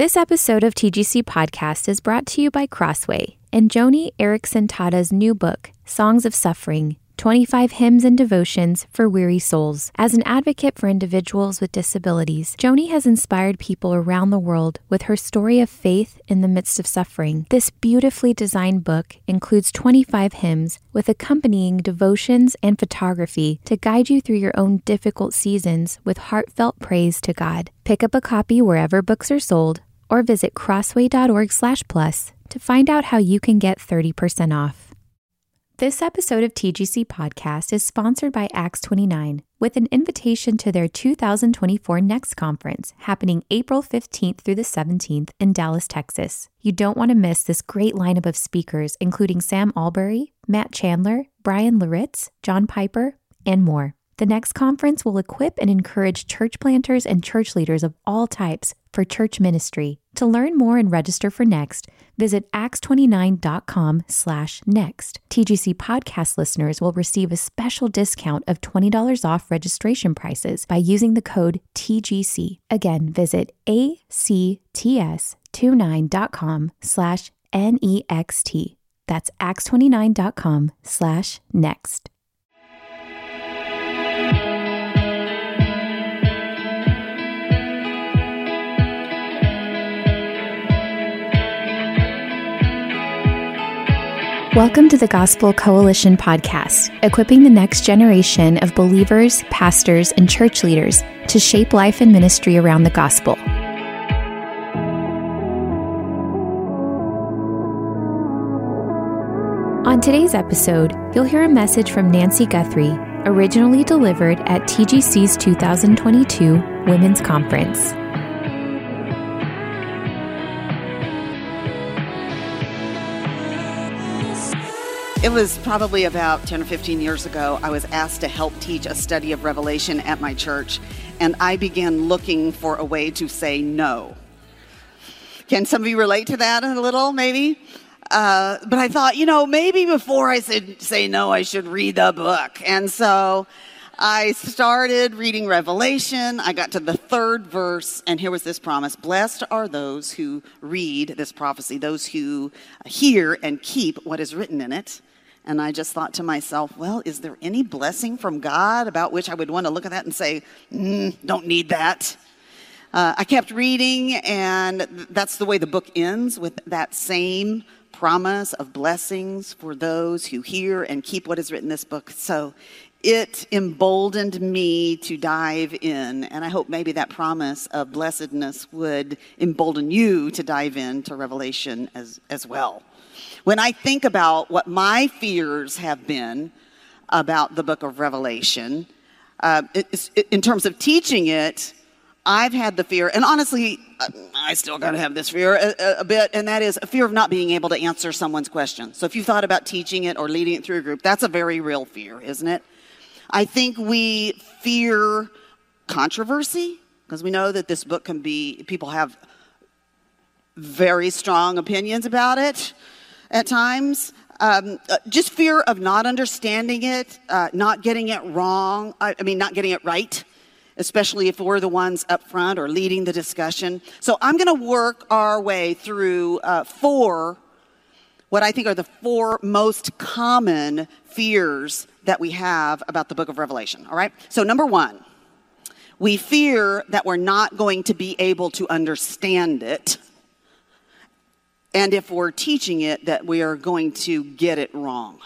This episode of TGC Podcast is brought to you by Crossway and Joni Eareckson Tada's new book, Songs of Suffering 25 Hymns and Devotions for Weary Souls. As an advocate for individuals with disabilities, Joni has inspired people around the world with her story of faith in the midst of suffering. This beautifully designed book includes 25 hymns with accompanying devotions and photography to guide you through your own difficult seasons with heartfelt praise to God. Pick up a copy wherever books are sold or visit crossway.org/plus to find out how you can get 30% off. This episode of TGC Podcast is sponsored by Acts 29 with an invitation to their 2024 Next Conference happening April 15th through the 17th in Dallas, Texas. You don't want to miss this great lineup of speakers, including Sam Allberry, Matt Chandler, Bryan Loritts, John Piper, and more. The next conference will equip and encourage church planters and church leaders of all types for church ministry. To learn more and register for Next, visit acts29.com slash next. TGC podcast listeners will receive a special discount of $20 off registration prices by using the code TGC. Again, visit acts29.com slash next. That's acts29.com slash next. Welcome to the Gospel Coalition podcast, equipping the next generation of believers, pastors, and church leaders to shape life and ministry around the gospel. On today's episode, you'll hear a message from Nancy Guthrie, originally delivered at TGC's 2022 Women's Conference. It was probably about 10 or 15 years ago. I was asked to help teach a study of Revelation at my church, and I began looking for a way to say no. Can some of you relate to that a little, maybe? Uh, but I thought, you know, maybe before I said say no, I should read the book. And so I started reading Revelation. I got to the third verse, and here was this promise Blessed are those who read this prophecy, those who hear and keep what is written in it. And I just thought to myself, well, is there any blessing from God about which I would want to look at that and say, mm, don't need that? Uh, I kept reading, and that's the way the book ends with that same promise of blessings for those who hear and keep what is written in this book. So it emboldened me to dive in, and I hope maybe that promise of blessedness would embolden you to dive into Revelation as, as well. When I think about what my fears have been about the book of Revelation, uh, it, in terms of teaching it, I've had the fear, and honestly, uh, I still got to have this fear a, a, bit, and that is a fear of not being able to answer someone's question. So if you thought about teaching it or leading it through a group, that's a very real fear, isn't it? I think we fear controversy because we know that this book can be, people have very strong opinions about it at times. Um, uh, just fear of not understanding it, uh, not getting it wrong, I, I mean, not getting it right, especially if we're the ones up front or leading the discussion. So I'm going to work our way through uh, four, what I think are the four most common fears that we have about the book of Revelation. All right? So, number one, we fear that we're not going to be able to understand it and if we're teaching it, that we are going to get it wrong.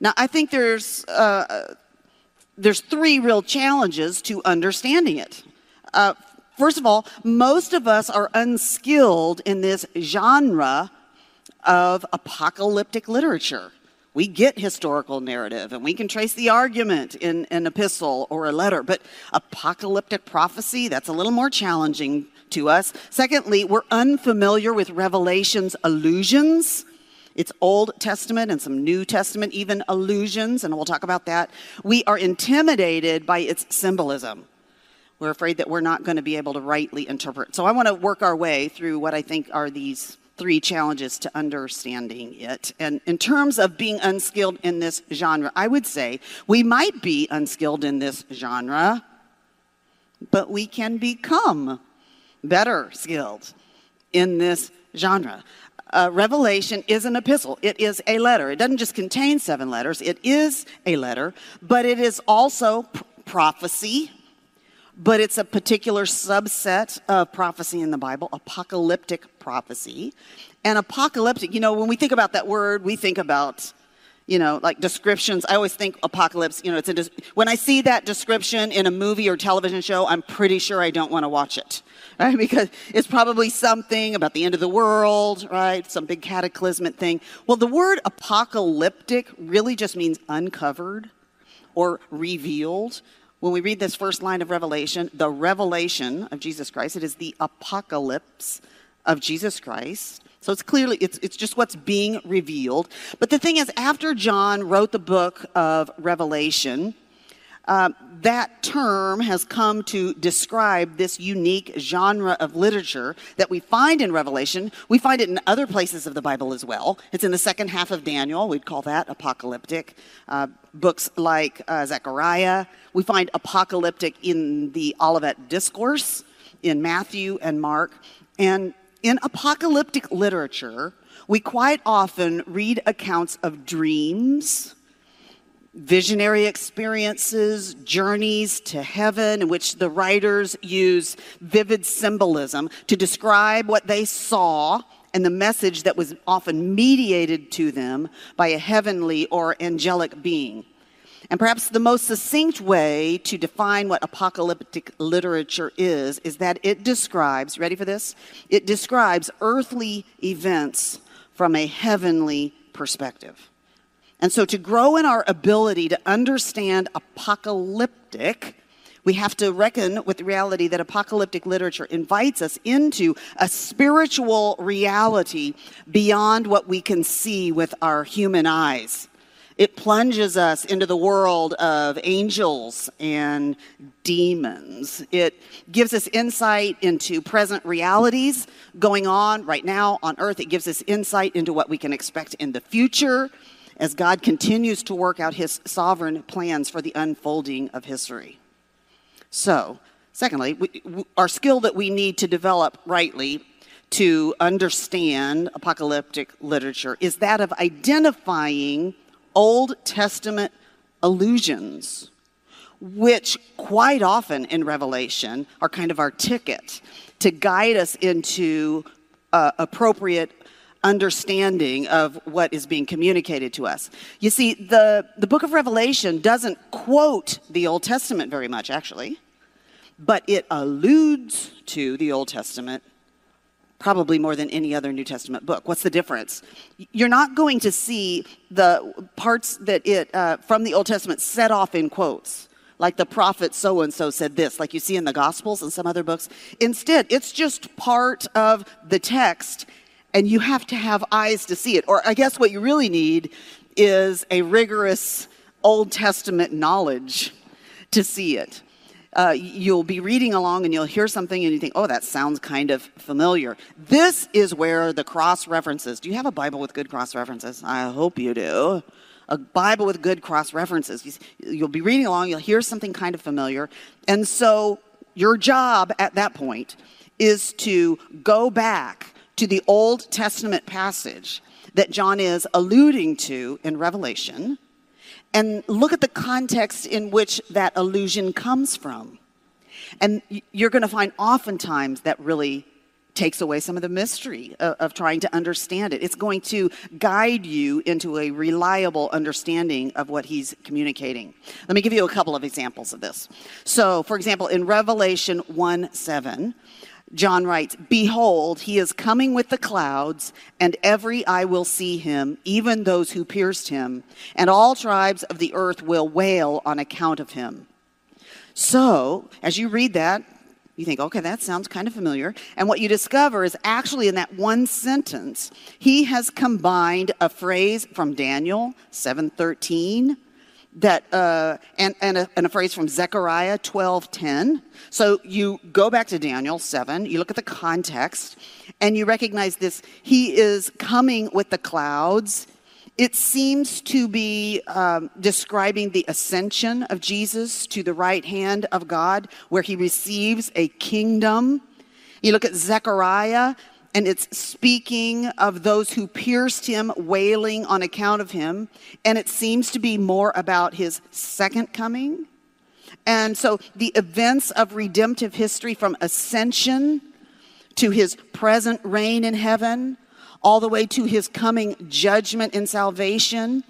Now, I think there's uh, there's three real challenges to understanding it. Uh, first of all, most of us are unskilled in this genre of apocalyptic literature. We get historical narrative and we can trace the argument in an epistle or a letter, but apocalyptic prophecy, that's a little more challenging to us. Secondly, we're unfamiliar with Revelation's allusions. It's Old Testament and some New Testament, even allusions, and we'll talk about that. We are intimidated by its symbolism. We're afraid that we're not going to be able to rightly interpret. So I want to work our way through what I think are these three challenges to understanding it. And in terms of being unskilled in this genre, I would say we might be unskilled in this genre, but we can become better skilled in this genre. Uh, Revelation is an epistle. It is a letter. It doesn't just contain seven letters, it is a letter, but it is also p- prophecy, but it's a particular subset of prophecy in the Bible, apocalyptic prophecy. And apocalyptic, you know, when we think about that word, we think about you know, like descriptions. I always think apocalypse, you know, it's a, when I see that description in a movie or television show, I'm pretty sure I don't want to watch it, right? Because it's probably something about the end of the world, right? Some big cataclysmic thing. Well, the word apocalyptic really just means uncovered or revealed. When we read this first line of Revelation, the revelation of Jesus Christ, it is the apocalypse of Jesus Christ. So it's clearly, it's, it's just what's being revealed. But the thing is, after John wrote the book of Revelation, uh, that term has come to describe this unique genre of literature that we find in Revelation. We find it in other places of the Bible as well. It's in the second half of Daniel. We'd call that apocalyptic. Uh, books like uh, Zechariah. We find apocalyptic in the Olivet Discourse in Matthew and Mark. And in apocalyptic literature, we quite often read accounts of dreams, visionary experiences, journeys to heaven, in which the writers use vivid symbolism to describe what they saw and the message that was often mediated to them by a heavenly or angelic being. And perhaps the most succinct way to define what apocalyptic literature is is that it describes, ready for this? It describes earthly events from a heavenly perspective. And so to grow in our ability to understand apocalyptic, we have to reckon with the reality that apocalyptic literature invites us into a spiritual reality beyond what we can see with our human eyes. It plunges us into the world of angels and demons. It gives us insight into present realities going on right now on earth. It gives us insight into what we can expect in the future as God continues to work out his sovereign plans for the unfolding of history. So, secondly, we, our skill that we need to develop rightly to understand apocalyptic literature is that of identifying Old Testament allusions, which quite often in Revelation are kind of our ticket to guide us into uh, appropriate understanding of what is being communicated to us. You see, the, the book of Revelation doesn't quote the Old Testament very much, actually, but it alludes to the Old Testament probably more than any other New Testament book. What's the difference? You're not going to see the parts that it, uh, from the Old Testament, set off in quotes, like the prophet so and so said this, like you see in the Gospels and some other books. Instead, it's just part of the text, and you have to have eyes to see it. Or I guess what you really need is a rigorous Old Testament knowledge to see it uh, you'll be reading along and you'll hear something and you think, oh, that sounds kind of familiar. This is where the cross references. Do you have a Bible with good cross references? I hope you do. A Bible with good cross references. You'll be reading along, you'll hear something kind of familiar. And so your job at that point is to go back to the Old Testament passage that John is alluding to in Revelation and look at the context in which that allusion comes from. And you're going to find oftentimes that really takes away some of the mystery of, of, trying to understand it. It's going to guide you into a reliable understanding of what he's communicating. Let me give you a couple of examples of this. So, for example, in Revelation 1 7, John writes, Behold, he is coming with the clouds, and every eye will see him, even those who pierced him, and all tribes of the earth will wail on account of him. So, as you read that, you think, okay, that sounds kind of familiar. And what you discover is actually in that one sentence, he has combined a phrase from Daniel 713 that uh, and, and a, and, a, phrase from Zechariah 12:10. So you go back to Daniel 7, you look at the context, and you recognize this. He is coming with the clouds. It seems to be um, describing the ascension of Jesus to the right hand of God, where he receives a kingdom. You look at Zechariah, and it's speaking of those who pierced him, wailing on account of him. And it seems to be more about his second coming. And so the events of redemptive history from ascension to his present reign in heaven, all the way to his coming judgment and salvation,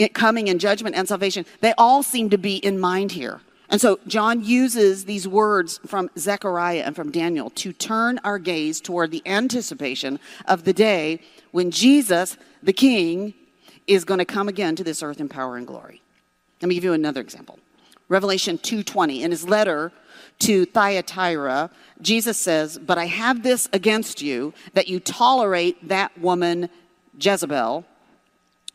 eh, coming in judgment and salvation, they all seem to be in mind here. And so John uses these words from Zechariah and from Daniel to turn our gaze toward the anticipation of the day when Jesus, the King, is going to come again to this earth in power and glory. Let me give you another example. Revelation 2:20 in his letter to Thyatira, Jesus says, "But I have this against you that you tolerate that woman Jezebel,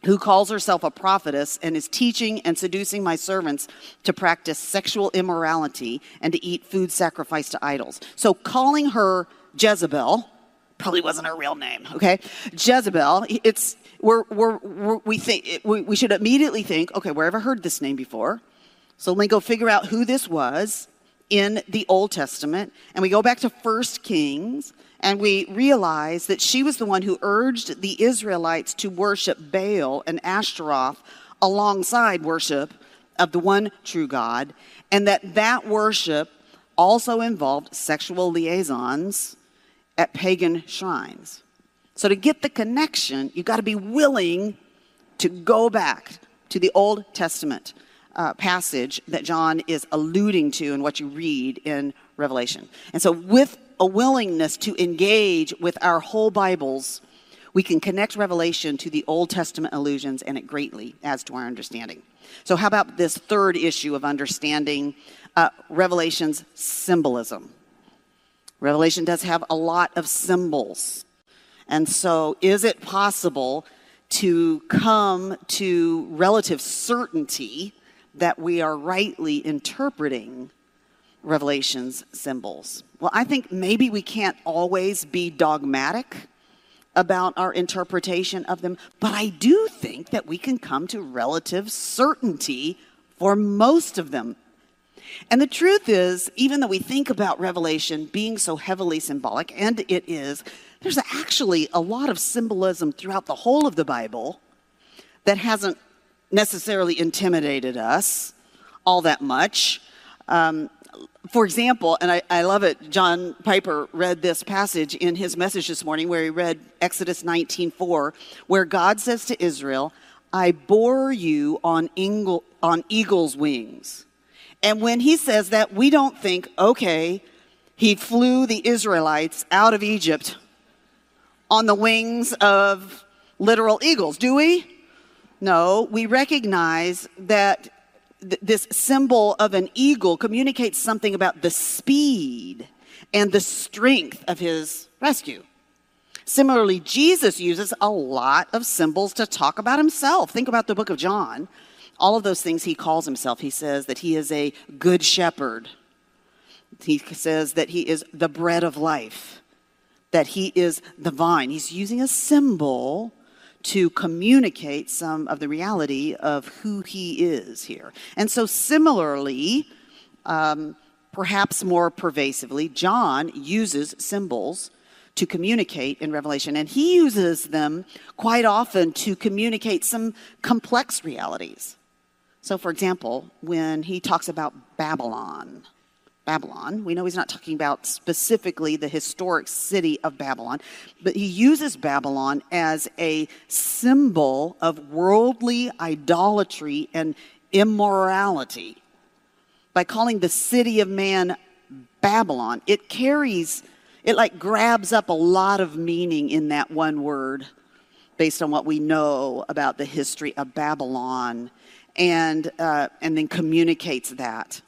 who calls herself a prophetess and is teaching and seducing my servants to practice sexual immorality and to eat food sacrificed to idols. So calling her Jezebel probably wasn't her real name, okay? Jezebel, it's we're, we're, we're we think we, we should immediately think, okay, where have I heard this name before? So let me go figure out who this was in the Old Testament, and we go back to First Kings, and we realize that she was the one who urged the Israelites to worship Baal and Ashtaroth alongside worship of the one true God, and that that worship also involved sexual liaisons at pagan shrines. So to get the connection, you've got to be willing to go back to the Old Testament uh, passage that John is alluding to in what you read in Revelation. And so, with a willingness to engage with our whole Bibles, we can connect Revelation to the Old Testament allusions, and it greatly adds to our understanding. So, how about this third issue of understanding uh, Revelation's symbolism? Revelation does have a lot of symbols. And so, is it possible to come to relative certainty that we are rightly interpreting Revelation's symbols? Well, I think maybe we can't always be dogmatic about our interpretation of them, but I do think that we can come to relative certainty for most of them. And the truth is, even though we think about Revelation being so heavily symbolic, and it is, there's actually a lot of symbolism throughout the whole of the Bible that hasn't necessarily intimidated us all that much. Um, for example, and I, I, love it, John Piper read this passage in his message this morning where he read Exodus 19:4, where God says to Israel, I bore you on, ingle, on eagle's wings. And when he says that, we don't think, okay, he flew the Israelites out of Egypt on the wings of literal eagles, do we? No, we recognize that th- this symbol of an eagle communicates something about the speed and the strength of his rescue. Similarly, Jesus uses a lot of symbols to talk about himself. Think about the book of John. All of those things he calls himself. He says that he is a good shepherd. He says that he is the bread of life, that he is the vine. He's using a symbol to communicate some of the reality of who he is here. And so, similarly, um, perhaps more pervasively, John uses symbols to communicate in Revelation, and he uses them quite often to communicate some complex realities. So, for example, when he talks about Babylon, Babylon. We know he's not talking about specifically the historic city of Babylon, but he uses Babylon as a symbol of worldly idolatry and immorality. By calling the city of man Babylon, it carries, it like grabs up a lot of meaning in that one word based on what we know about the history of Babylon and, uh, and then communicates that.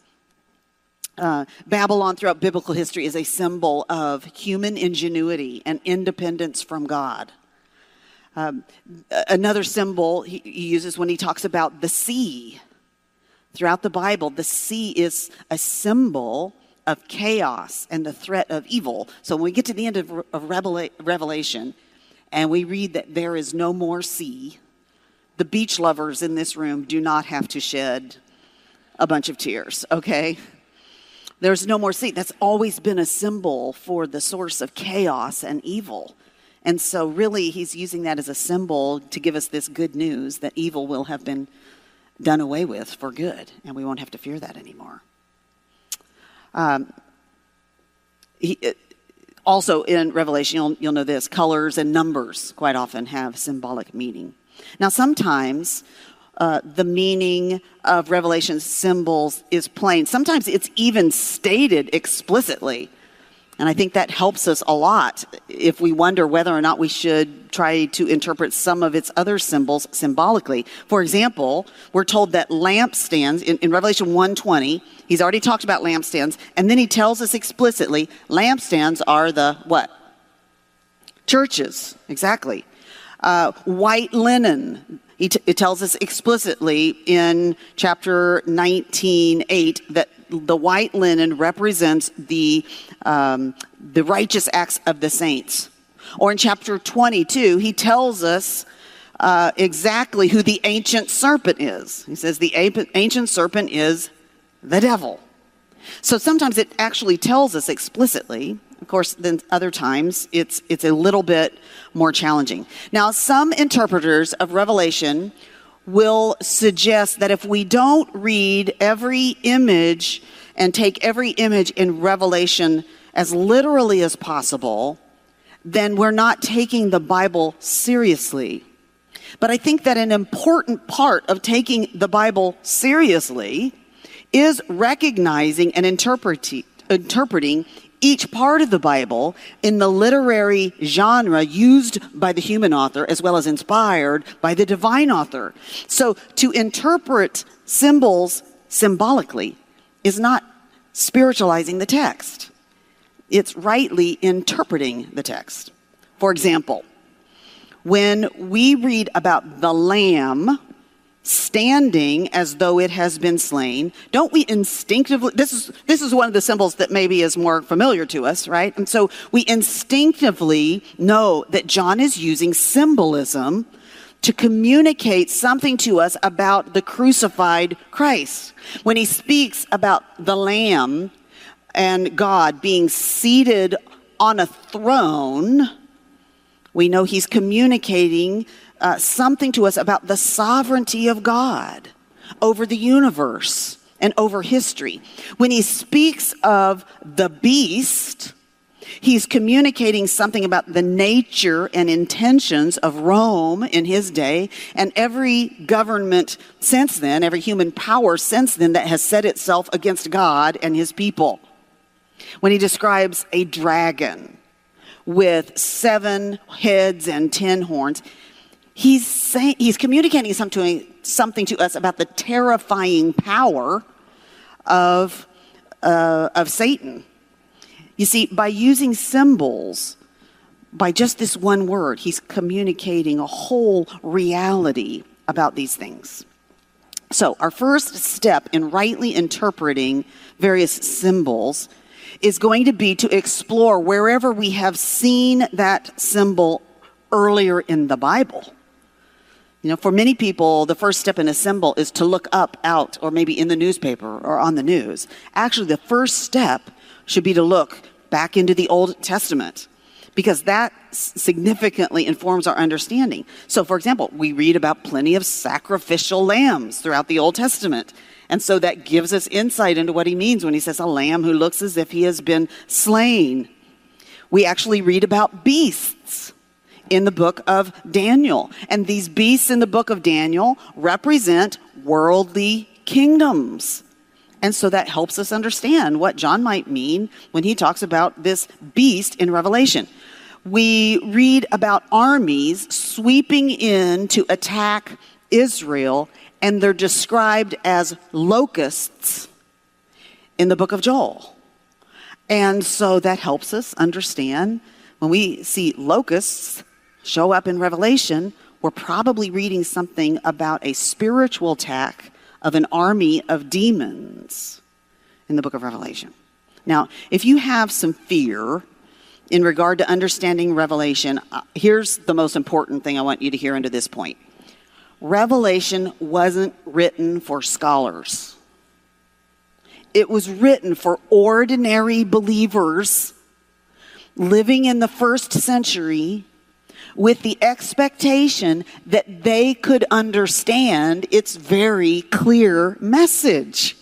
Uh, Babylon throughout biblical history is a symbol of human ingenuity and independence from God. Um, another symbol he, uses when he talks about the sea. Throughout the Bible, the sea is a symbol of chaos and the threat of evil. So when we get to the end of, of Revela- Revelation and we read that there is no more sea, the beach lovers in this room do not have to shed a bunch of tears, okay? There's no more sea. That's always been a symbol for the source of chaos and evil. And so, really, he's using that as a symbol to give us this good news that evil will have been done away with for good, and we won't have to fear that anymore. Um, he, also, in Revelation, you'll, you'll know this colors and numbers quite often have symbolic meaning. Now, sometimes uh, the meaning of Revelation symbols is plain. Sometimes it's even stated explicitly. And I think that helps us a lot if we wonder whether or not we should try to interpret some of its other symbols symbolically. For example, we're told that lampstands in, in Revelation 1:20, he's already talked about lampstands, and then he tells us explicitly lampstands are the what? Churches, exactly. Uh, white linen. It tells us explicitly in chapter 19:8 that the white linen represents the, um, the righteous acts of the saints. Or in chapter 22, he tells us uh, exactly who the ancient serpent is. He says the ancient serpent is the devil. So sometimes it actually tells us explicitly. Of course, then other times it's, it's a little bit more challenging. Now, some interpreters of Revelation will suggest that if we don't read every image and take every image in Revelation as literally as possible, then we're not taking the Bible seriously. But I think that an important part of taking the Bible seriously is recognizing and interpreting each part of the Bible in the literary genre used by the human author as well as inspired by the divine author. So to interpret symbols symbolically is not spiritualizing the text. It's rightly interpreting the text. For example, when we read about the lamb standing as though it has been slain. Don't we instinctively this is this is one of the symbols that maybe is more familiar to us right? And so we instinctively know that john is using symbolism to communicate something to us about the crucified christ. When he speaks about the lamb and god being seated on a throne we know he's communicating uh, something to us about the sovereignty of God over the universe and over history. When he speaks of the beast, he's communicating something about the nature and intentions of Rome in his day and every government since then, every human power since then that has set itself against God and his people. When he describes a dragon with seven heads and ten horns, he's saying he's communicating something, something to us about the terrifying power of, uh, of Satan. You see, by using symbols, by just this one word, he's communicating a whole reality about these things. So, our first step in rightly interpreting various symbols is going to be to explore wherever we have seen that symbol earlier in the Bible. You know, for many people, the first step in a symbol is to look up, out, or maybe in the newspaper or on the news. Actually, the first step should be to look back into the Old Testament because that significantly informs our understanding. So, for example, we read about plenty of sacrificial lambs throughout the Old Testament. And so that gives us insight into what he means when he says a lamb who looks as if he has been slain. We actually read about beasts in the book of Daniel. And these beasts in the book of Daniel represent worldly kingdoms. And so that helps us understand what John might mean when he talks about this beast in Revelation. We read about armies sweeping in to attack Israel, and they're described as locusts in the book of Joel. And so that helps us understand when we see locusts, show up in Revelation, we're probably reading something about a spiritual attack of an army of demons in the book of Revelation. Now, if you have some fear in regard to understanding Revelation, uh, here's the most important thing I want you to hear under this point Revelation wasn't written for scholars, it was written for ordinary believers living in the first century with the expectation that they could understand its very clear message.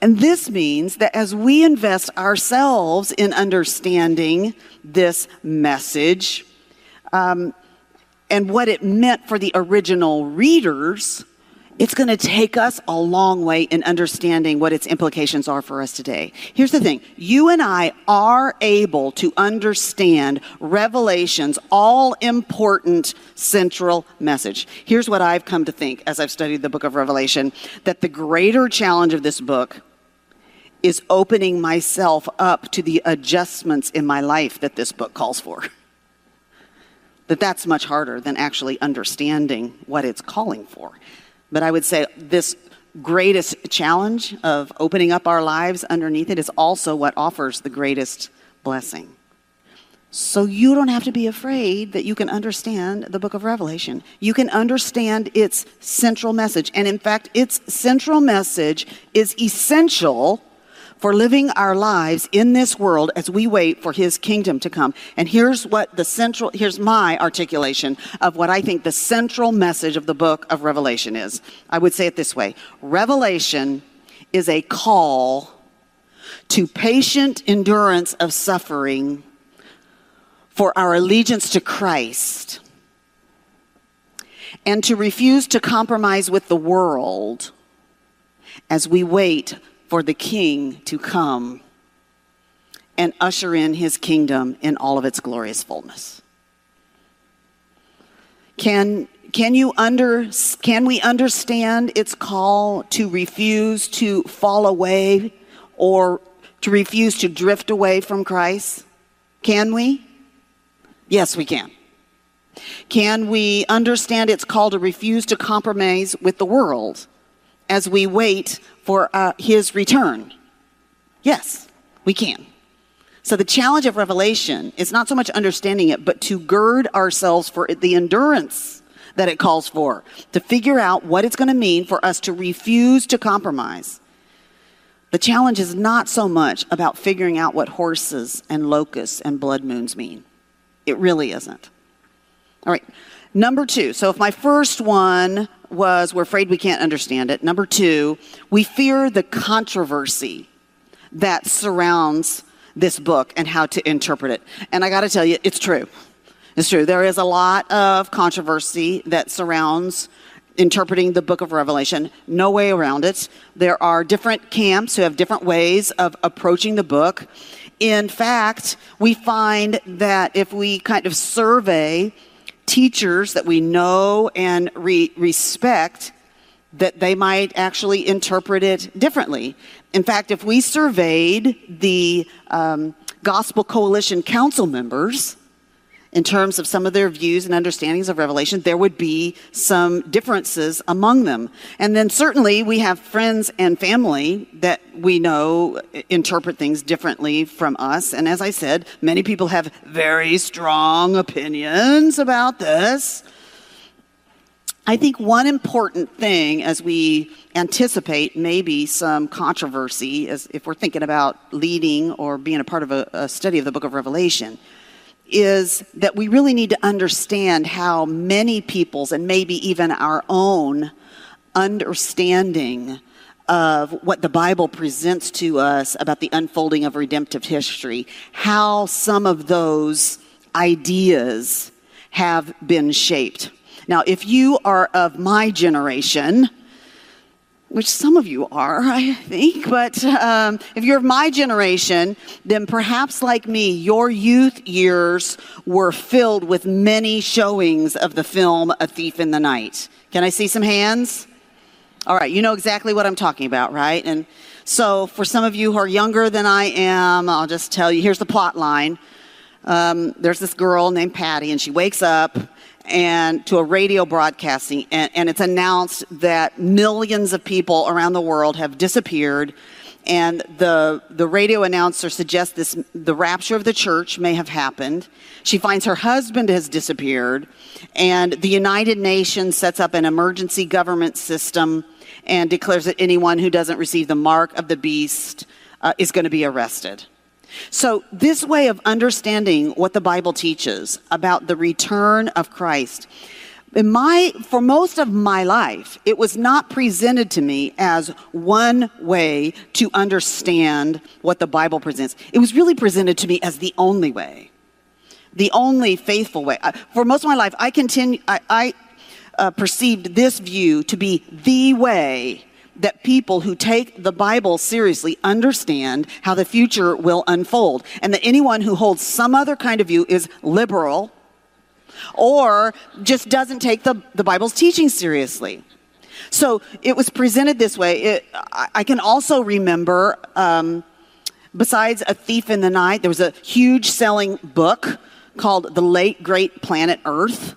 And this means that as we invest ourselves in understanding this message um, and what it meant for the original readers, it's going to take us a long way in understanding what its implications are for us today. Here's the thing you and I are able to understand Revelation's all important central message. Here's what I've come to think as I've studied the book of Revelation that the greater challenge of this book is opening myself up to the adjustments in my life that this book calls for. That that's much harder than actually understanding what it's calling for. But I would say this greatest challenge of opening up our lives underneath it is also what offers the greatest blessing. So you don't have to be afraid that you can understand the book of Revelation. You can understand its central message. And in fact, its central message is essential for living our lives in this world as we wait for his kingdom to come. And here's what the central, here's my articulation of what I think the central message of the book of Revelation is. I would say it this way Revelation is a call to patient endurance of suffering for our allegiance to Christ and to refuse to compromise with the world as we wait for the king to come and usher in his kingdom in all of its glorious fullness. Can, can, you under, can we understand its call to refuse to fall away or to refuse to drift away from Christ? Can we? Yes, we can. Can we understand its call to refuse to compromise with the world as we wait for uh, his return? Yes, we can. So the challenge of Revelation is not so much understanding it, but to gird ourselves for the endurance that it calls for, to figure out what it's going to mean for us to refuse to compromise. The challenge is not so much about figuring out what horses and locusts and blood moons mean. It really isn't. All right. Number two. So if my first one was we're afraid we can't understand it. Number two, we fear the controversy that surrounds this book and how to interpret it. And I got to tell you, it's true. It's true. There is a lot of controversy that surrounds interpreting the book of Revelation. No way around it. There are different camps who have different ways of approaching the book. In fact, we find that if we kind of survey teachers that we know and re- respect that they might actually interpret it differently. In fact, if we surveyed the um, Gospel Coalition Council members, in terms of some of their views and understandings of Revelation, there would be some differences among them. And then certainly we have friends and family that we know interpret things differently from us. And as I said, many people have very strong opinions about this. I think one important thing as we anticipate maybe some controversy, as if we're thinking about leading or being a part of a, a study of the book of Revelation, is that we really need to understand how many people's and maybe even our own understanding of what the Bible presents to us about the unfolding of redemptive history, how some of those ideas have been shaped. Now, if you are of my generation, which some of you are, I think. But um, if you're of my generation, then perhaps like me, your youth years were filled with many showings of the film A Thief in the Night. Can I see some hands? All right, you know exactly what I'm talking about, right? And so for some of you who are younger than I am, I'll just tell you here's the plot line. Um, there's this girl named Patty, and she wakes up and to a radio broadcasting, and, and it's announced that millions of people around the world have disappeared and the the radio announcer suggests this the rapture of the church may have happened. She finds her husband has disappeared, and the United Nations sets up an emergency government system and declares that anyone who doesn't receive the mark of the beast uh, is going to be arrested. So, this way of understanding what the Bible teaches about the return of Christ, in my, for most of my life, it was not presented to me as one way to understand what the Bible presents. It was really presented to me as the only way, the only faithful way. For most of my life, I continue, I, I uh, perceived this view to be the way that people who take the Bible seriously understand how the future will unfold, and that anyone who holds some other kind of view is liberal or just doesn't take the, the Bible's teaching seriously. So it was presented this way. It, I can also remember, um, besides A Thief in the Night, there was a huge selling book called The Late Great Planet Earth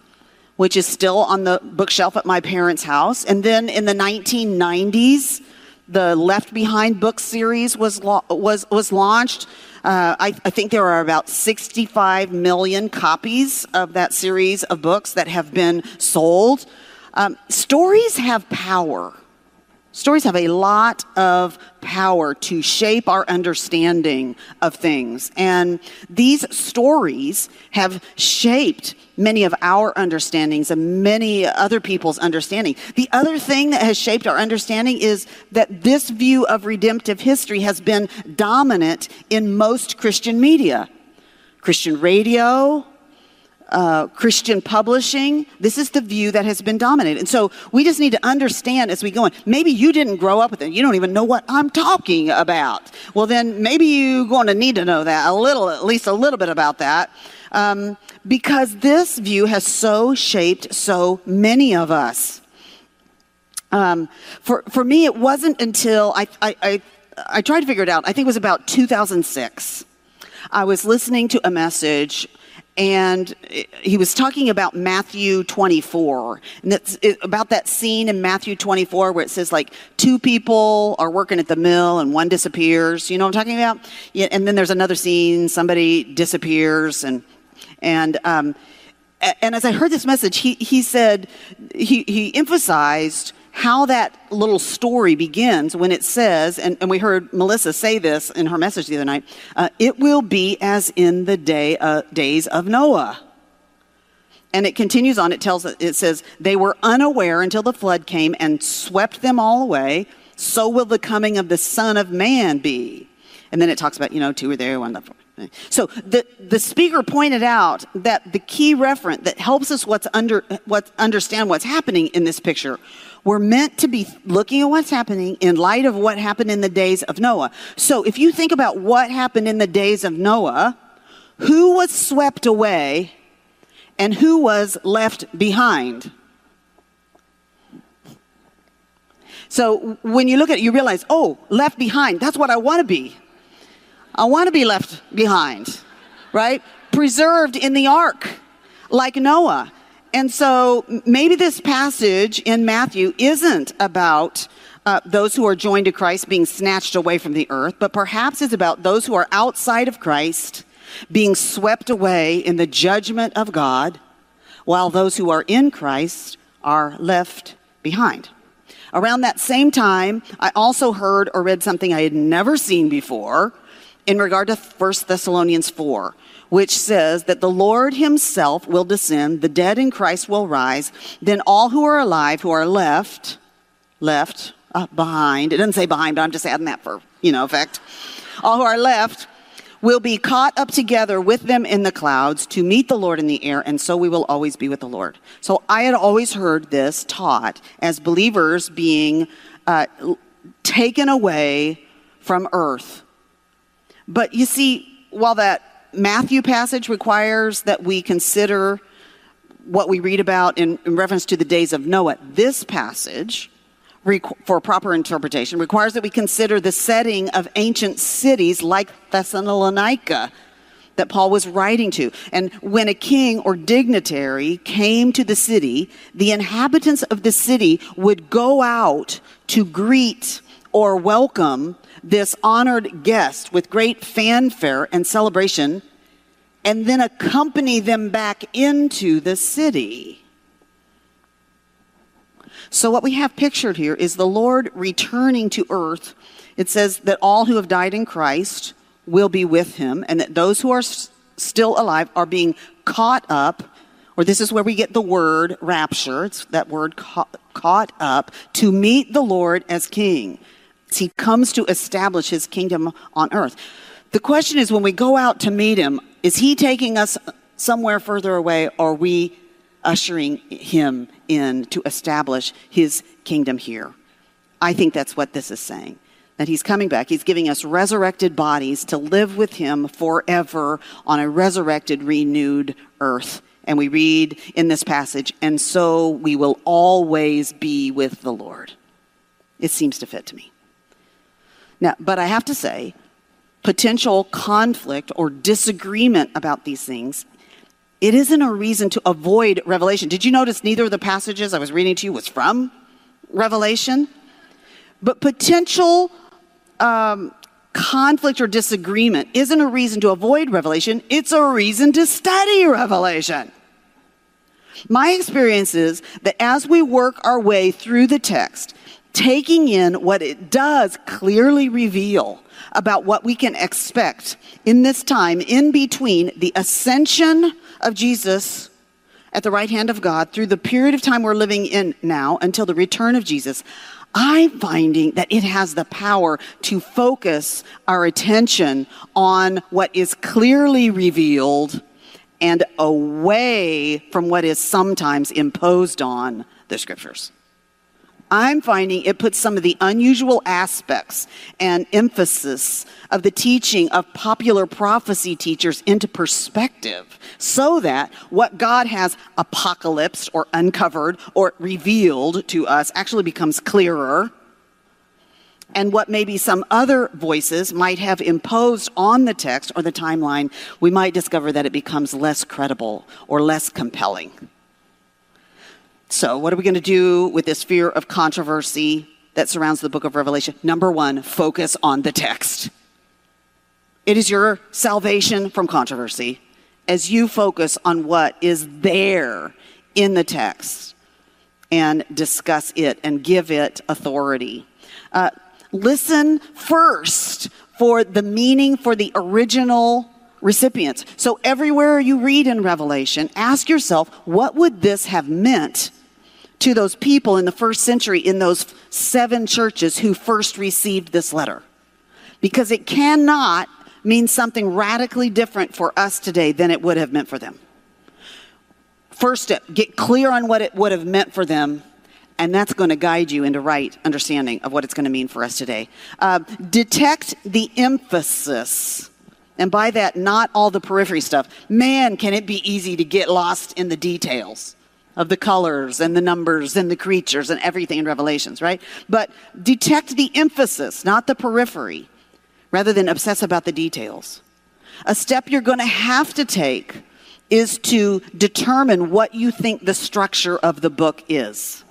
which is still on the bookshelf at my parents' house. And then in the 1990s, the Left Behind book series was was was launched. Uh, I, I, think there are about 65 million copies of that series of books that have been sold. Um, stories have power. Stories have a lot of power to shape our understanding of things. And these stories have shaped many of our understandings and many other people's understanding. The other thing that has shaped our understanding is that this view of redemptive history has been dominant in most Christian media. Christian radio, uh, Christian publishing. This is the view that has been dominated. And so we just need to understand as we go on. Maybe you didn't grow up with it. You don't even know what I'm talking about. Well, then maybe you're going to need to know that a little, at least a little bit about that. Um, because this view has so shaped so many of us. Um, for, for me, it wasn't until I, I, I, I tried to figure it out. I think it was about 2006. I was listening to a message and he was talking about Matthew 24, and that's about that scene in Matthew 24 where it says like two people are working at the mill and one disappears. You know what I'm talking about? Yeah, and then there's another scene, somebody disappears, and and um, and as I heard this message, he he said he he emphasized how that little story begins when it says, and, and we heard Melissa say this in her message the other night, uh, it will be as in the day, uh, days of Noah. And it continues on, it tells, it says, they were unaware until the flood came and swept them all away. So will the coming of the Son of Man be. And then it talks about, you know, two were there, one left. So the, the speaker pointed out that the key referent that helps us what's under, what, understand what's happening in this picture we're meant to be looking at what's happening in light of what happened in the days of Noah. So if you think about what happened in the days of Noah, who was swept away and who was left behind? So when you look at it, you realize, oh, left behind, that's what I want to be. I want to be left behind, right? Preserved in the ark, like Noah. And so maybe this passage in Matthew isn't about uh, those who are joined to Christ being snatched away from the earth, but perhaps it's about those who are outside of Christ being swept away in the judgment of God, while those who are in Christ are left behind. Around that same time, I also heard or read something I had never seen before in regard to 1 Thessalonians 4 which says that the Lord himself will descend, the dead in Christ will rise, then all who are alive, who are left, left uh, behind, it doesn't say behind, but I'm just adding that for, you know, effect. All who are left will be caught up together with them in the clouds to meet the Lord in the air, and so we will always be with the Lord. So I had always heard this taught as believers being uh, taken away from earth. But you see, while that Matthew passage requires that we consider what we read about in, in reference to the days of Noah. This passage, for proper interpretation, requires that we consider the setting of ancient cities like Thessalonica that Paul was writing to. And when a king or dignitary came to the city, the inhabitants of the city would go out to greet or welcome this honored guest with great fanfare and celebration and then accompany them back into the city. So, what we have pictured here is the Lord returning to earth. It says that all who have died in Christ will be with him, and that those who are s- still alive are being caught up, or this is where we get the word rapture. It's that word ca- caught up to meet the Lord as king. He comes to establish his kingdom on earth. The question is when we go out to meet him, is he taking us somewhere further away, or are we ushering him in to establish his kingdom here? I think that's what this is saying. That he's coming back. He's giving us resurrected bodies to live with him forever on a resurrected, renewed earth. And we read in this passage, and so we will always be with the Lord. It seems to fit to me. Now, but I have to say, potential conflict or disagreement about these things, it isn't a reason to avoid revelation. Did you notice neither of the passages I was reading to you was from Revelation? But potential um, conflict or disagreement isn't a reason to avoid revelation, it's a reason to study revelation. My experience is that as we work our way through the text, taking in what it does clearly reveal about what we can expect in this time in between the ascension of Jesus at the right hand of God through the period of time we're living in now until the return of Jesus, I'm finding that it has the power to focus our attention on what is clearly revealed and away from what is sometimes imposed on the scriptures. I'm finding it puts some of the unusual aspects and emphasis of the teaching of popular prophecy teachers into perspective so that what God has apocalypsed or uncovered or revealed to us actually becomes clearer. And what maybe some other voices might have imposed on the text or the timeline, we might discover that it becomes less credible or less compelling. So, what are we going to do with this fear of controversy that surrounds the book of Revelation? Number one, focus on the text. It is your salvation from controversy as you focus on what is there in the text and discuss it and give it authority. Uh, listen first for the meaning for the original recipients. So everywhere you read in Revelation, ask yourself, what would this have meant to those people in the first century in those seven churches who first received this letter? Because it cannot mean something radically different for us today than it would have meant for them. First step, get clear on what it would have meant for them and that's going to guide you into right understanding of what it's going to mean for us today. Uh, detect the emphasis. And by that, not all the periphery stuff. Man, can it be easy to get lost in the details of the colors and the numbers and the creatures and everything in Revelations, right? But detect the emphasis, not the periphery, rather than obsess about the details. A step you're going to have to take is to determine what you think the structure of the book is.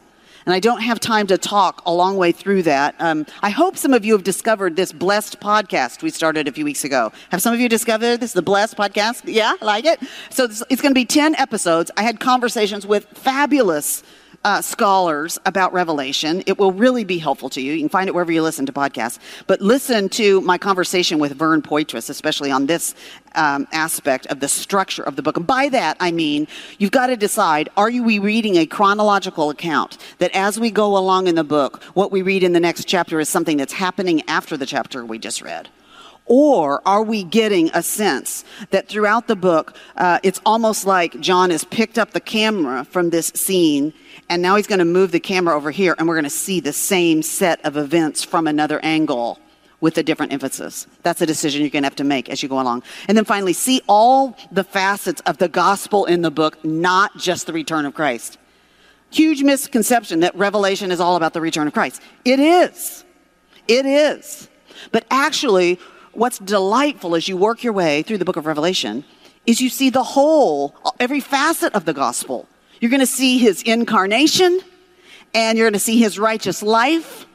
And I don't have time to talk a long way through that. Um, I hope some of you have discovered this Blessed podcast we started a few weeks ago. Have some of you discovered this, the Blessed podcast? Yeah, like it? So it's, it's going to be 10 episodes. I had conversations with fabulous uh, scholars about Revelation. It will really be helpful to you. You can find it wherever you listen to podcasts. But listen to my conversation with Vern Poythress, especially on this um, aspect of the structure of the book. And by that, I mean you've got to decide are you we reading a chronological account that as we go along in the book, what we read in the next chapter is something that's happening after the chapter we just read? Or are we getting a sense that throughout the book, uh, it's almost like John has picked up the camera from this scene and now he's going to move the camera over here and we're going to see the same set of events from another angle with a different emphasis. That's a decision you're going to have to make as you go along. And then finally, see all the facets of the gospel in the book, not just the return of Christ. Huge misconception that Revelation is all about the return of Christ. It is. It is. But actually, what's delightful as you work your way through the book of Revelation is you see the whole, every facet of the gospel. You're going to see his incarnation, and you're going to see his righteous life,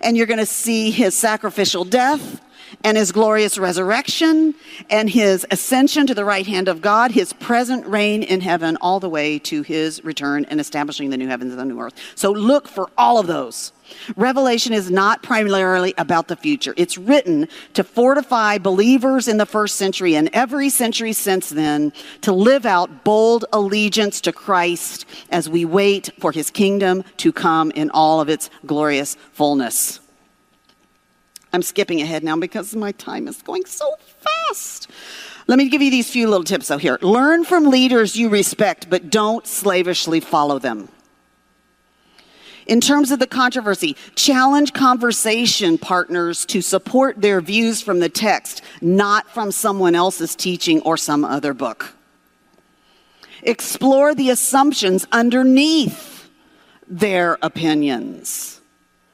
And you're going to see his sacrificial death and his glorious resurrection and his ascension to the right hand of God, his present reign in heaven, all the way to his return and establishing the new heavens and the new earth. So look for all of those. Revelation is not primarily about the future. It's written to fortify believers in the first century and every century since then to live out bold allegiance to Christ as we wait for his kingdom to come in all of its glorious fullness. I'm skipping ahead now because my time is going so fast. Let me give you these few little tips though here. Learn from leaders you respect, but don't slavishly follow them. In terms of the controversy, challenge conversation partners to support their views from the text, not from someone else's teaching or some other book. Explore the assumptions underneath their opinions.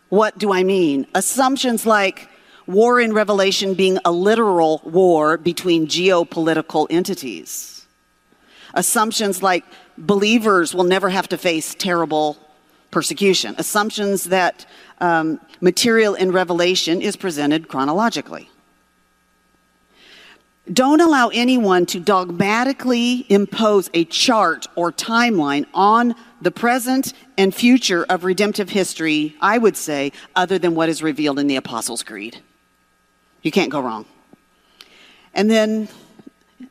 What do I mean? Assumptions like war in Revelation being a literal war between geopolitical entities. Assumptions like believers will never have to face terrible persecution. Assumptions that um, material in Revelation is presented chronologically. Don't allow anyone to dogmatically impose a chart or timeline on the present and future of redemptive history, I would say, other than what is revealed in the Apostles' Creed. You can't go wrong. And then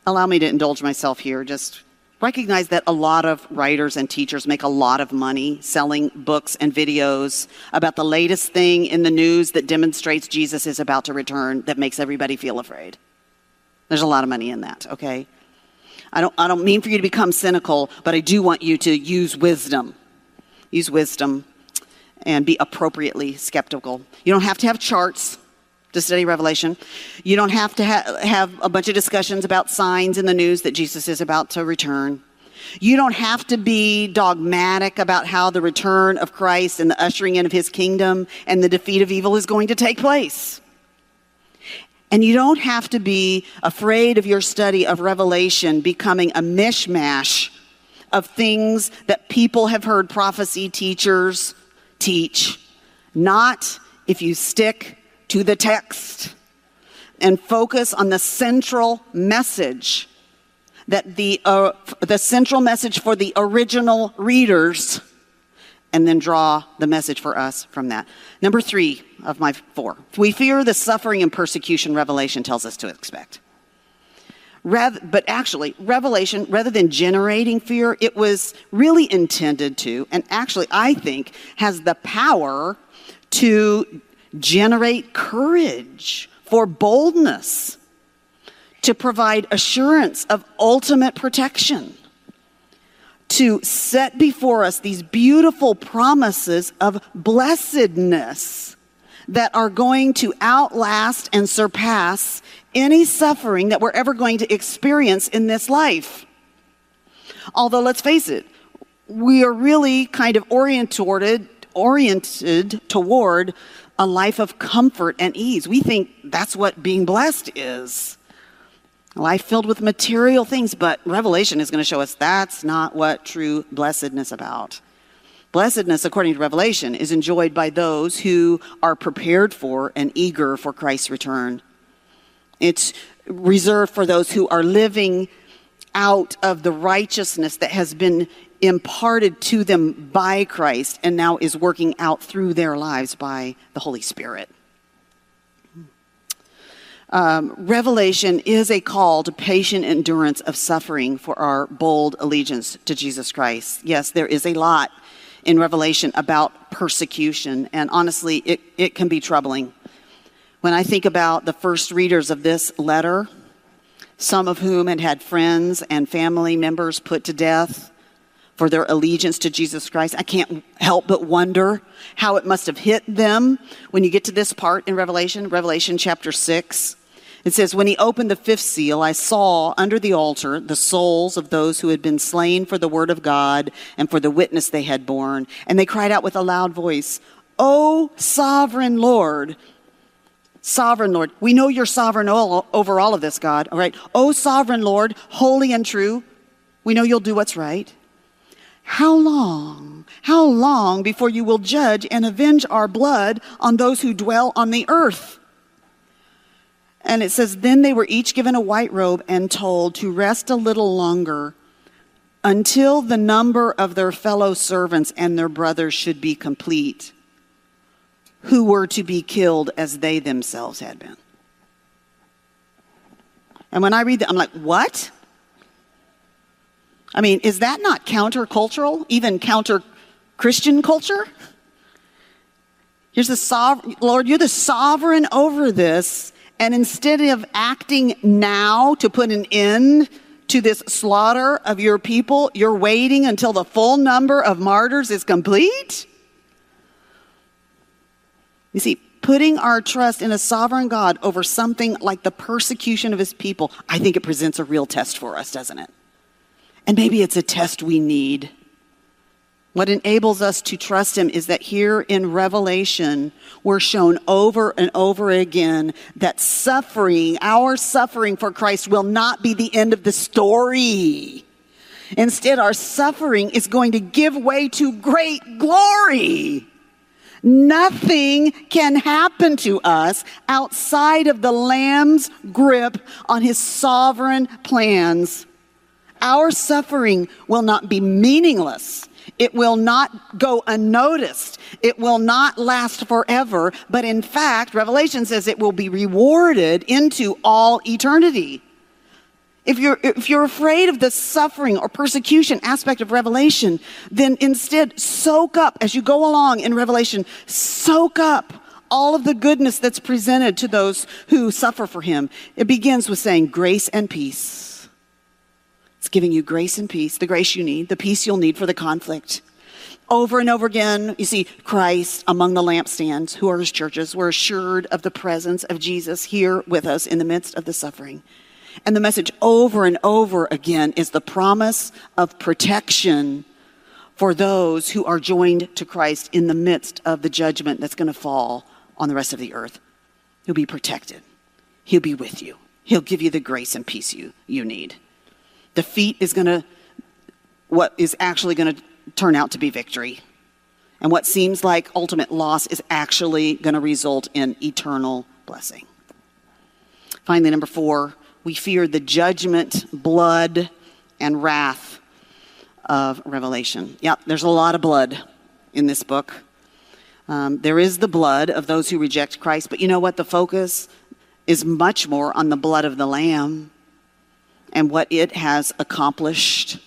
allow me to indulge myself here. Just recognize that a lot of writers and teachers make a lot of money selling books and videos about the latest thing in the news that demonstrates Jesus is about to return that makes everybody feel afraid. There's a lot of money in that, okay? I don't, I don't mean for you to become cynical, but I do want you to use wisdom. Use wisdom and be appropriately skeptical. You don't have to have charts to study Revelation. You don't have to ha- have a bunch of discussions about signs in the news that Jesus is about to return. You don't have to be dogmatic about how the return of Christ and the ushering in of his kingdom and the defeat of evil is going to take place. And you don't have to be afraid of your study of Revelation becoming a mishmash of things that people have heard prophecy teachers teach. Not if you stick to the text and focus on the central message that the, uh, the central message for the original readers and then draw the message for us from that. Number three of my four. We fear the suffering and persecution Revelation tells us to expect. Rather, but actually, Revelation, rather than generating fear, it was really intended to, and actually, I think, has the power to generate courage for boldness, to provide assurance of ultimate protection, to set before us these beautiful promises of blessedness that are going to outlast and surpass any suffering that we're ever going to experience in this life. Although, let's face it, we are really kind of oriented, oriented toward a life of comfort and ease. We think that's what being blessed is. A life filled with material things, but Revelation is going to show us that's not what true blessedness about. Blessedness, according to Revelation, is enjoyed by those who are prepared for and eager for Christ's return. It's reserved for those who are living out of the righteousness that has been imparted to them by Christ and now is working out through their lives by the Holy Spirit. Um, Revelation is a call to patient endurance of suffering for our bold allegiance to Jesus Christ. Yes, there is a lot in Revelation about persecution, and honestly, it, it can be troubling. When I think about the first readers of this letter, some of whom had had friends and family members put to death, for their allegiance to Jesus Christ. I can't help but wonder how it must have hit them when you get to this part in Revelation, Revelation chapter 6. It says, When he opened the fifth seal, I saw under the altar the souls of those who had been slain for the word of God and for the witness they had borne. And they cried out with a loud voice, O sovereign Lord, sovereign Lord, we know you're sovereign over all of this, God. All right. O sovereign Lord, holy and true, we know you'll do what's right. How long? How long before you will judge and avenge our blood on those who dwell on the earth? And it says, Then they were each given a white robe and told to rest a little longer until the number of their fellow servants and their brothers should be complete, who were to be killed as they themselves had been. And when I read that, I'm like, what? I mean, is that not countercultural, even counter Christian culture? Here's the sovereign, Lord, you're the sovereign over this. And instead of acting now to put an end to this slaughter of your people, you're waiting until the full number of martyrs is complete? You see, putting our trust in a sovereign God over something like the persecution of his people, I think it presents a real test for us, doesn't it? And maybe it's a test we need. What enables us to trust him is that here in Revelation, we're shown over and over again that suffering, our suffering for Christ, will not be the end of the story. Instead, our suffering is going to give way to great glory. Nothing can happen to us outside of the Lamb's grip on his sovereign plans. Our suffering will not be meaningless. It will not go unnoticed. It will not last forever. But in fact, Revelation says it will be rewarded into all eternity. If you're, if you're afraid of the suffering or persecution aspect of Revelation, then instead soak up, as you go along in Revelation, soak up all of the goodness that's presented to those who suffer for him. It begins with saying grace and peace. It's giving you grace and peace, the grace you need, the peace you'll need for the conflict. Over and over again, you see Christ among the lampstands, who are his churches. We're assured of the presence of Jesus here with us in the midst of the suffering. And the message over and over again is the promise of protection for those who are joined to Christ in the midst of the judgment that's going to fall on the rest of the earth. You'll be protected. He'll be with you. He'll give you the grace and peace you, you need. Defeat is going to, what is actually going to turn out to be victory. And what seems like ultimate loss is actually going to result in eternal blessing. Finally, number four, we fear the judgment, blood, and wrath of Revelation. Yep, there's a lot of blood in this book. Um, there is the blood of those who reject Christ, but you know what? The focus is much more on the blood of the Lamb and what it has accomplished.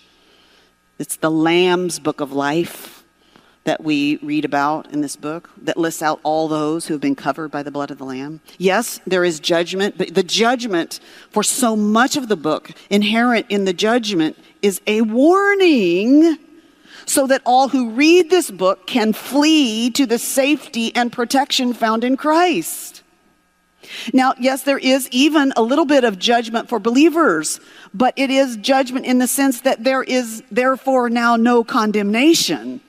It's the Lamb's book of life that we read about in this book that lists out all those who have been covered by the blood of the Lamb. Yes, there is judgment, but the judgment for so much of the book, inherent in the judgment, is a warning so that all who read this book can flee to the safety and protection found in Christ. Now, yes, there is even a little bit of judgment for believers, but it is judgment in the sense that there is therefore now no condemnation.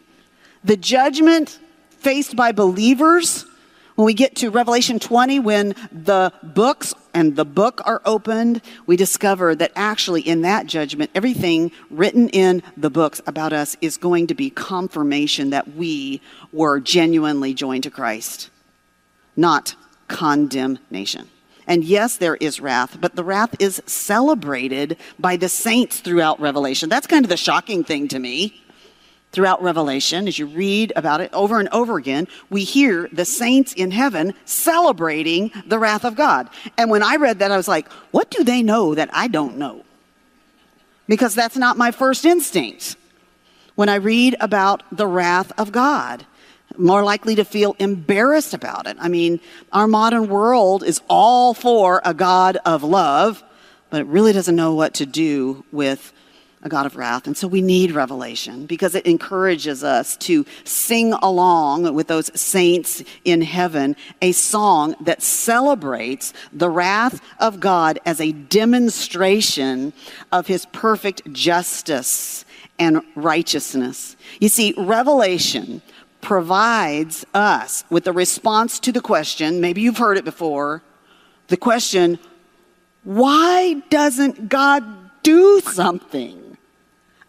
The judgment faced by believers when we get to Revelation 20, when the books and the book are opened, we discover that actually in that judgment, everything written in the books about us is going to be confirmation that we were genuinely joined to Christ, not condemnation. And yes, there is wrath, but the wrath is celebrated by the saints throughout Revelation. That's kind of the shocking thing to me throughout Revelation, as you read about it over and over again, we hear the saints in heaven celebrating the wrath of God. And when I read that, I was like, what do they know that I don't know? Because that's not my first instinct. When I read about the wrath of God, more likely to feel embarrassed about it. I mean, our modern world is all for a God of love, but it really doesn't know what to do with a God of wrath. And so we need revelation because it encourages us to sing along with those saints in heaven a song that celebrates the wrath of God as a demonstration of his perfect justice and righteousness. You see, revelation provides us with a response to the question, maybe you've heard it before, the question, why doesn't God do something?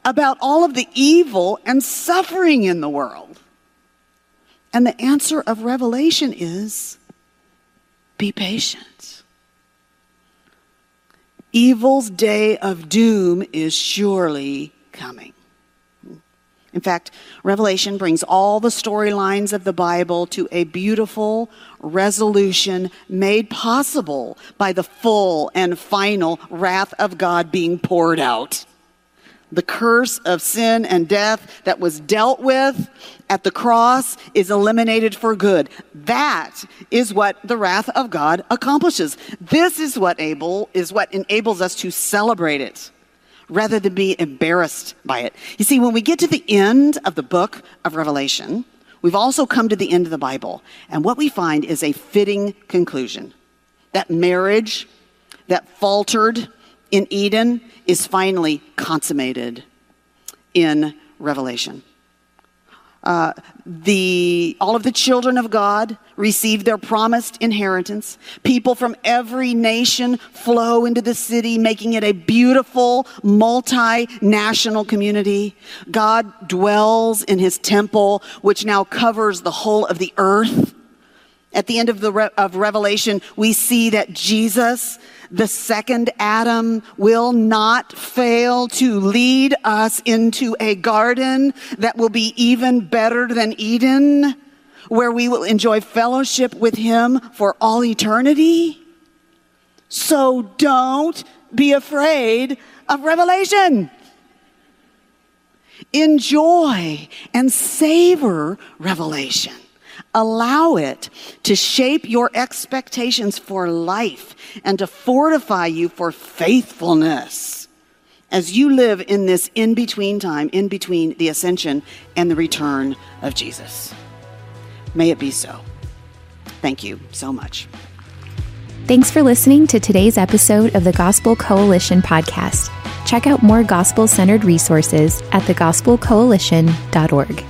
about all of the evil and suffering in the world. And the answer of Revelation is be patient. Evil's day of doom is surely coming. In fact, Revelation brings all the storylines of the Bible to a beautiful resolution made possible by the full and final wrath of God being poured out. The curse of sin and death that was dealt with at the cross is eliminated for good. That is what the wrath of God accomplishes. This is what able is what enables us to celebrate it rather than be embarrassed by it. You see, when we get to the end of the book of Revelation, we've also come to the end of the Bible. And what we find is a fitting conclusion. That marriage that faltered in Eden is finally consummated in Revelation uh, the all of the children of God receive their promised inheritance. People from every nation flow into the city, making it a beautiful multinational community. God dwells in his temple, which now covers the whole of the earth. At the end of the of Revelation, we see that Jesus the second Adam will not fail to lead us into a garden that will be even better than Eden, where we will enjoy fellowship with Him for all eternity. So don't be afraid of revelation. Enjoy and savor revelation. Allow it to shape your expectations for life and to fortify you for faithfulness as you live in this in between time, in between the ascension and the return of Jesus. May it be so. Thank you so much. Thanks for listening to today's episode of the Gospel Coalition podcast. Check out more gospel centered resources at thegospelcoalition.org.